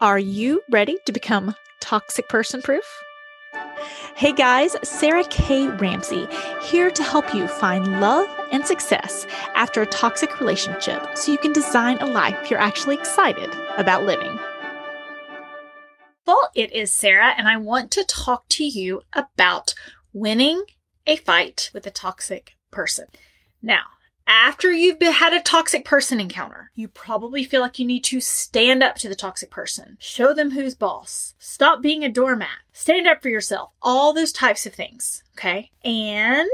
Are you ready to become toxic person proof? Hey guys, Sarah K. Ramsey here to help you find love and success after a toxic relationship so you can design a life you're actually excited about living. Well, it is Sarah, and I want to talk to you about winning a fight with a toxic person. Now, after you've been, had a toxic person encounter, you probably feel like you need to stand up to the toxic person, show them who's boss, stop being a doormat, stand up for yourself, all those types of things. Okay. And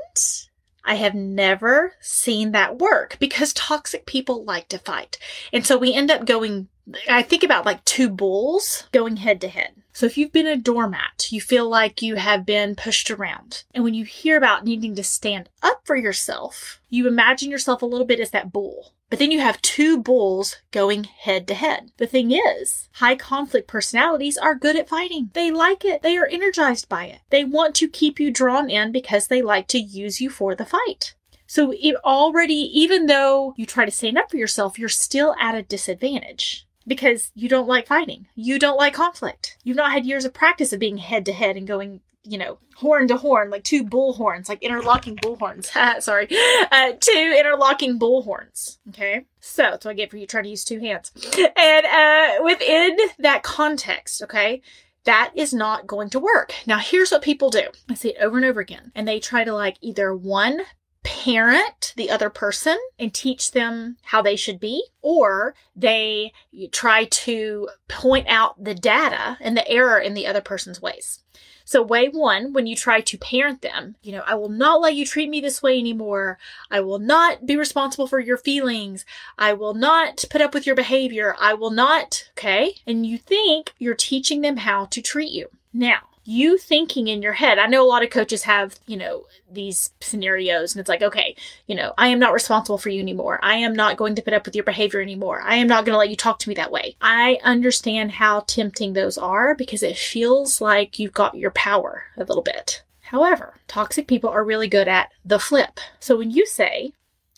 I have never seen that work because toxic people like to fight. And so we end up going, I think about like two bulls going head to head. So if you've been a doormat, you feel like you have been pushed around. And when you hear about needing to stand up for yourself, you imagine yourself a little bit as that bull. But then you have two bulls going head to head. The thing is, high conflict personalities are good at fighting. They like it. They are energized by it. They want to keep you drawn in because they like to use you for the fight. So it already, even though you try to stand up for yourself, you're still at a disadvantage because you don't like fighting. You don't like conflict. You've not had years of practice of being head to head and going you know, horn to horn, like two bull horns, like interlocking bull horns. Sorry. Uh, two interlocking bull horns. Okay. So that's what I get for you trying to use two hands. And uh, within that context, okay, that is not going to work. Now, here's what people do I see it over and over again. And they try to like either one, parent the other person and teach them how they should be, or they try to point out the data and the error in the other person's ways. So, way one, when you try to parent them, you know, I will not let you treat me this way anymore. I will not be responsible for your feelings. I will not put up with your behavior. I will not, okay? And you think you're teaching them how to treat you. Now, you thinking in your head. I know a lot of coaches have, you know, these scenarios and it's like, okay, you know, I am not responsible for you anymore. I am not going to put up with your behavior anymore. I am not going to let you talk to me that way. I understand how tempting those are because it feels like you've got your power a little bit. However, toxic people are really good at the flip. So when you say,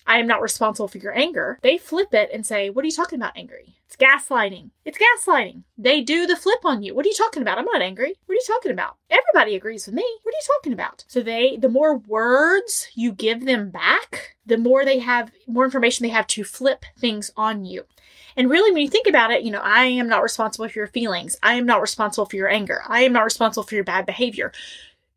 I am not responsible for your anger, they flip it and say, What are you talking about, angry? It's gaslighting. It's gaslighting. They do the flip on you. What are you talking about? I'm not angry. What are you talking about? Everybody agrees with me. What are you talking about? So they, the more words you give them back, the more they have, more information they have to flip things on you. And really, when you think about it, you know, I am not responsible for your feelings. I am not responsible for your anger. I am not responsible for your bad behavior.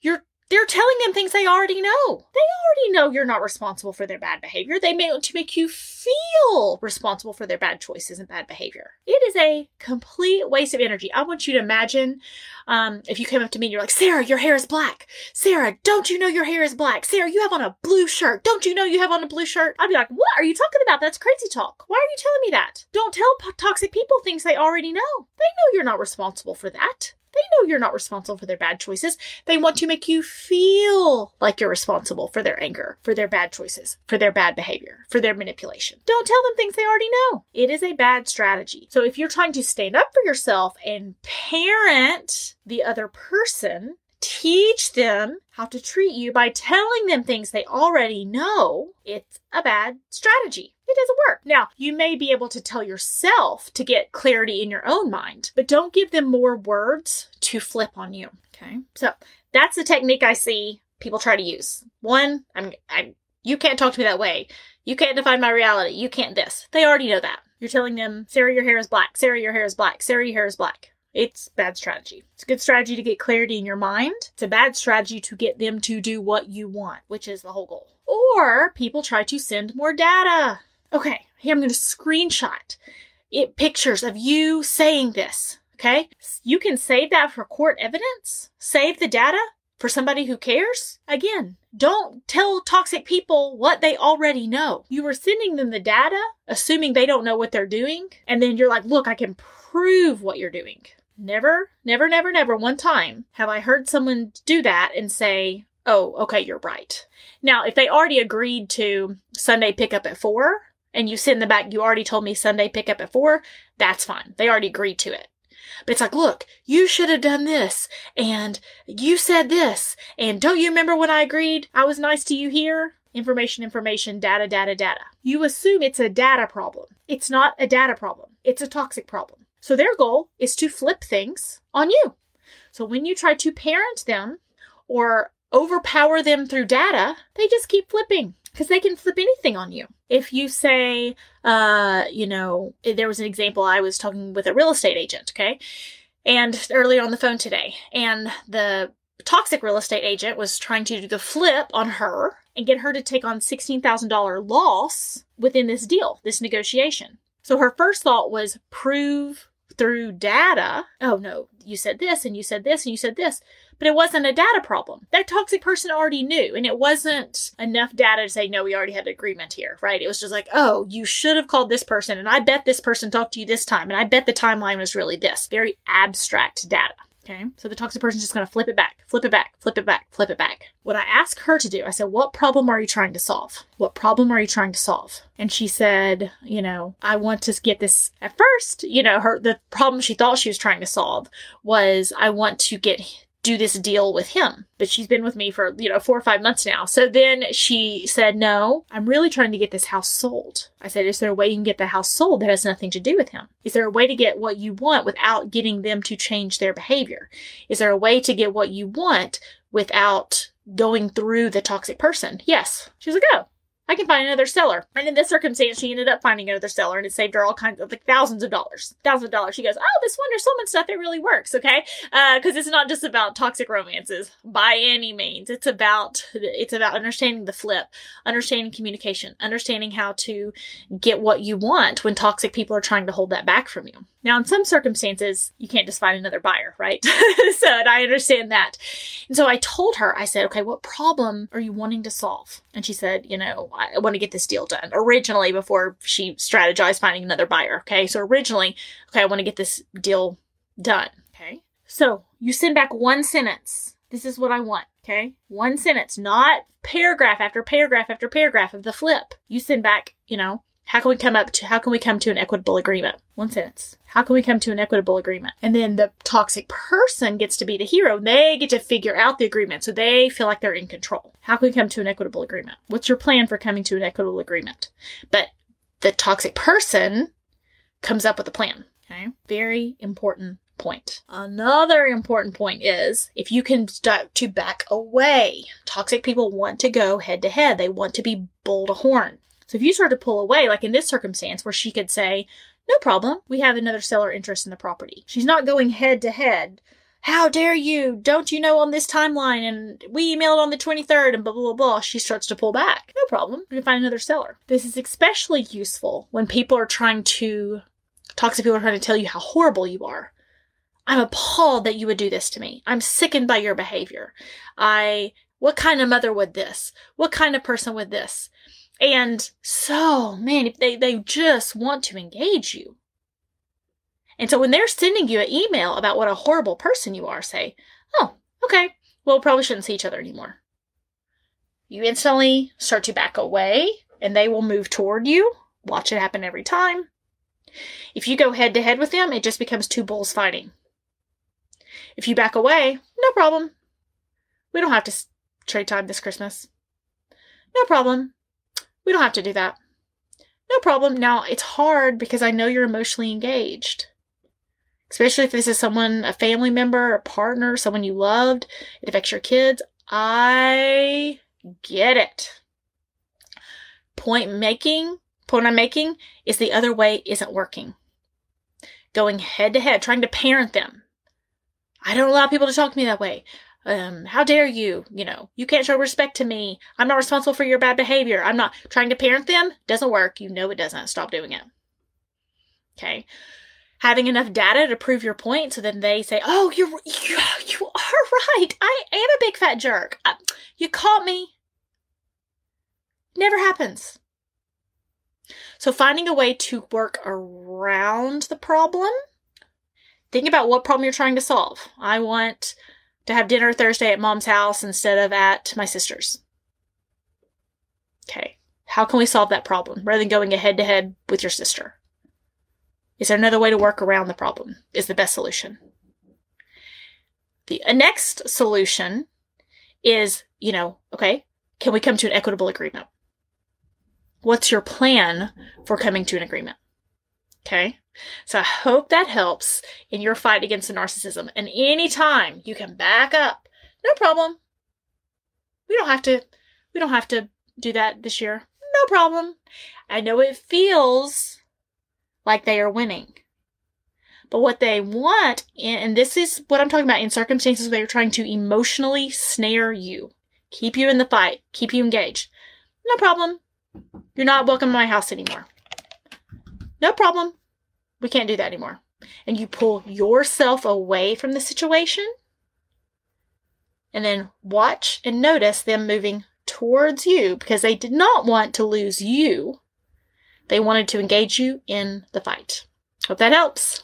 You're they're telling them things they already know. They already know you're not responsible for their bad behavior. They may want to make you feel responsible for their bad choices and bad behavior. It is a complete waste of energy. I want you to imagine um, if you came up to me and you're like, Sarah, your hair is black. Sarah, don't you know your hair is black? Sarah, you have on a blue shirt. Don't you know you have on a blue shirt? I'd be like, what are you talking about? That's crazy talk. Why are you telling me that? Don't tell toxic people things they already know. They know you're not responsible for that. They know you're not responsible for their bad choices. They want to make you feel like you're responsible for their anger, for their bad choices, for their bad behavior, for their manipulation. Don't tell them things they already know. It is a bad strategy. So if you're trying to stand up for yourself and parent the other person, teach them how to treat you by telling them things they already know, it's a bad strategy. It doesn't work. Now, you may be able to tell yourself to get clarity in your own mind, but don't give them more words to flip on you. Okay. So that's the technique I see people try to use. One, I'm, I'm, you can't talk to me that way. You can't define my reality. You can't this. They already know that. You're telling them, Sarah, your hair is black. Sarah, your hair is black. Sarah, your hair is black. It's bad strategy. It's a good strategy to get clarity in your mind. It's a bad strategy to get them to do what you want, which is the whole goal. Or people try to send more data. Okay, here I'm going to screenshot it pictures of you saying this. Okay, you can save that for court evidence. Save the data for somebody who cares. Again, don't tell toxic people what they already know. You are sending them the data, assuming they don't know what they're doing, and then you're like, look, I can prove what you're doing. Never, never, never, never one time have I heard someone do that and say, oh, okay, you're right. Now, if they already agreed to Sunday pickup at four, and you sit in the back, you already told me Sunday pick up at four, that's fine. They already agreed to it. But it's like, look, you should have done this, and you said this, and don't you remember when I agreed I was nice to you here? Information, information, data, data, data. You assume it's a data problem. It's not a data problem. It's a toxic problem. So their goal is to flip things on you. So when you try to parent them or overpower them through data, they just keep flipping because they can flip anything on you. If you say, uh, you know, there was an example I was talking with a real estate agent, okay? And earlier on the phone today, and the toxic real estate agent was trying to do the flip on her and get her to take on $16,000 loss within this deal, this negotiation. So her first thought was prove through data, oh no, you said this and you said this and you said this, but it wasn't a data problem. That toxic person already knew, and it wasn't enough data to say, no, we already had an agreement here, right? It was just like, oh, you should have called this person, and I bet this person talked to you this time, and I bet the timeline was really this. Very abstract data. Okay. So the toxic person's just to flip it back, flip it back, flip it back, flip it back. What I asked her to do, I said, What problem are you trying to solve? What problem are you trying to solve? And she said, You know, I want to get this at first, you know, her, the problem she thought she was trying to solve was I want to get do this deal with him. But she's been with me for, you know, four or five months now. So then she said, No, I'm really trying to get this house sold. I said, Is there a way you can get the house sold that has nothing to do with him? Is there a way to get what you want without getting them to change their behavior? Is there a way to get what you want without going through the toxic person? Yes. She's like, Oh, I can find another seller. And in this circumstance, she ended up finding another seller and it saved her all kinds of like thousands of dollars. Thousands of dollars. She goes, Oh, this Wonder Woman stuff, it really works. Okay. Uh, cause it's not just about toxic romances by any means. It's about, it's about understanding the flip, understanding communication, understanding how to get what you want when toxic people are trying to hold that back from you. Now, in some circumstances, you can't just find another buyer, right? so, and I understand that. And so I told her, I said, okay, what problem are you wanting to solve? And she said, you know, I want to get this deal done. Originally, before she strategized finding another buyer. Okay. So originally, okay, I want to get this deal done. Okay. So you send back one sentence. This is what I want. Okay. One sentence, not paragraph after paragraph after paragraph of the flip. You send back, you know, how can we come up to how can we come to an equitable agreement? One sentence. How can we come to an equitable agreement? And then the toxic person gets to be the hero. They get to figure out the agreement. So they feel like they're in control. How can we come to an equitable agreement? What's your plan for coming to an equitable agreement? But the toxic person comes up with a plan. Okay. Very important point. Another important point is if you can start to back away. Toxic people want to go head to head. They want to be bull to horn. So if you start to pull away, like in this circumstance where she could say, no problem, we have another seller interest in the property. She's not going head to head. How dare you? Don't you know on this timeline? And we emailed on the 23rd and blah, blah, blah, blah. She starts to pull back. No problem. We can find another seller. This is especially useful when people are trying to, toxic people are trying to tell you how horrible you are. I'm appalled that you would do this to me. I'm sickened by your behavior. I, what kind of mother would this? What kind of person would this? And so, man, they, they just want to engage you. And so when they're sending you an email about what a horrible person you are, say, oh, okay, well, probably shouldn't see each other anymore. You instantly start to back away and they will move toward you. Watch it happen every time. If you go head to head with them, it just becomes two bulls fighting. If you back away, no problem. We don't have to trade time this Christmas. No problem. We don't have to do that. No problem. Now, it's hard because I know you're emotionally engaged. Especially if this is someone, a family member, a partner, someone you loved, it affects your kids. I get it. Point making, point I'm making is the other way isn't working. Going head to head, trying to parent them. I don't allow people to talk to me that way um, how dare you? You know, you can't show respect to me. I'm not responsible for your bad behavior. I'm not trying to parent them. Doesn't work. You know it doesn't. Stop doing it. Okay. Having enough data to prove your point so then they say, oh, you're, you, you are right. I am a big fat jerk. Uh, you caught me. Never happens. So finding a way to work around the problem. Think about what problem you're trying to solve. I want to have dinner Thursday at mom's house instead of at my sister's. Okay. How can we solve that problem rather than going head to head with your sister? Is there another way to work around the problem? Is the best solution. The next solution is, you know, okay, can we come to an equitable agreement? What's your plan for coming to an agreement? Okay. So I hope that helps in your fight against the narcissism. And anytime you can back up, no problem. We don't have to we don't have to do that this year. No problem. I know it feels like they are winning. But what they want, and this is what I'm talking about in circumstances where they're trying to emotionally snare you, keep you in the fight, keep you engaged. No problem. You're not welcome to my house anymore. No problem. We can't do that anymore. And you pull yourself away from the situation and then watch and notice them moving towards you because they did not want to lose you. They wanted to engage you in the fight. Hope that helps.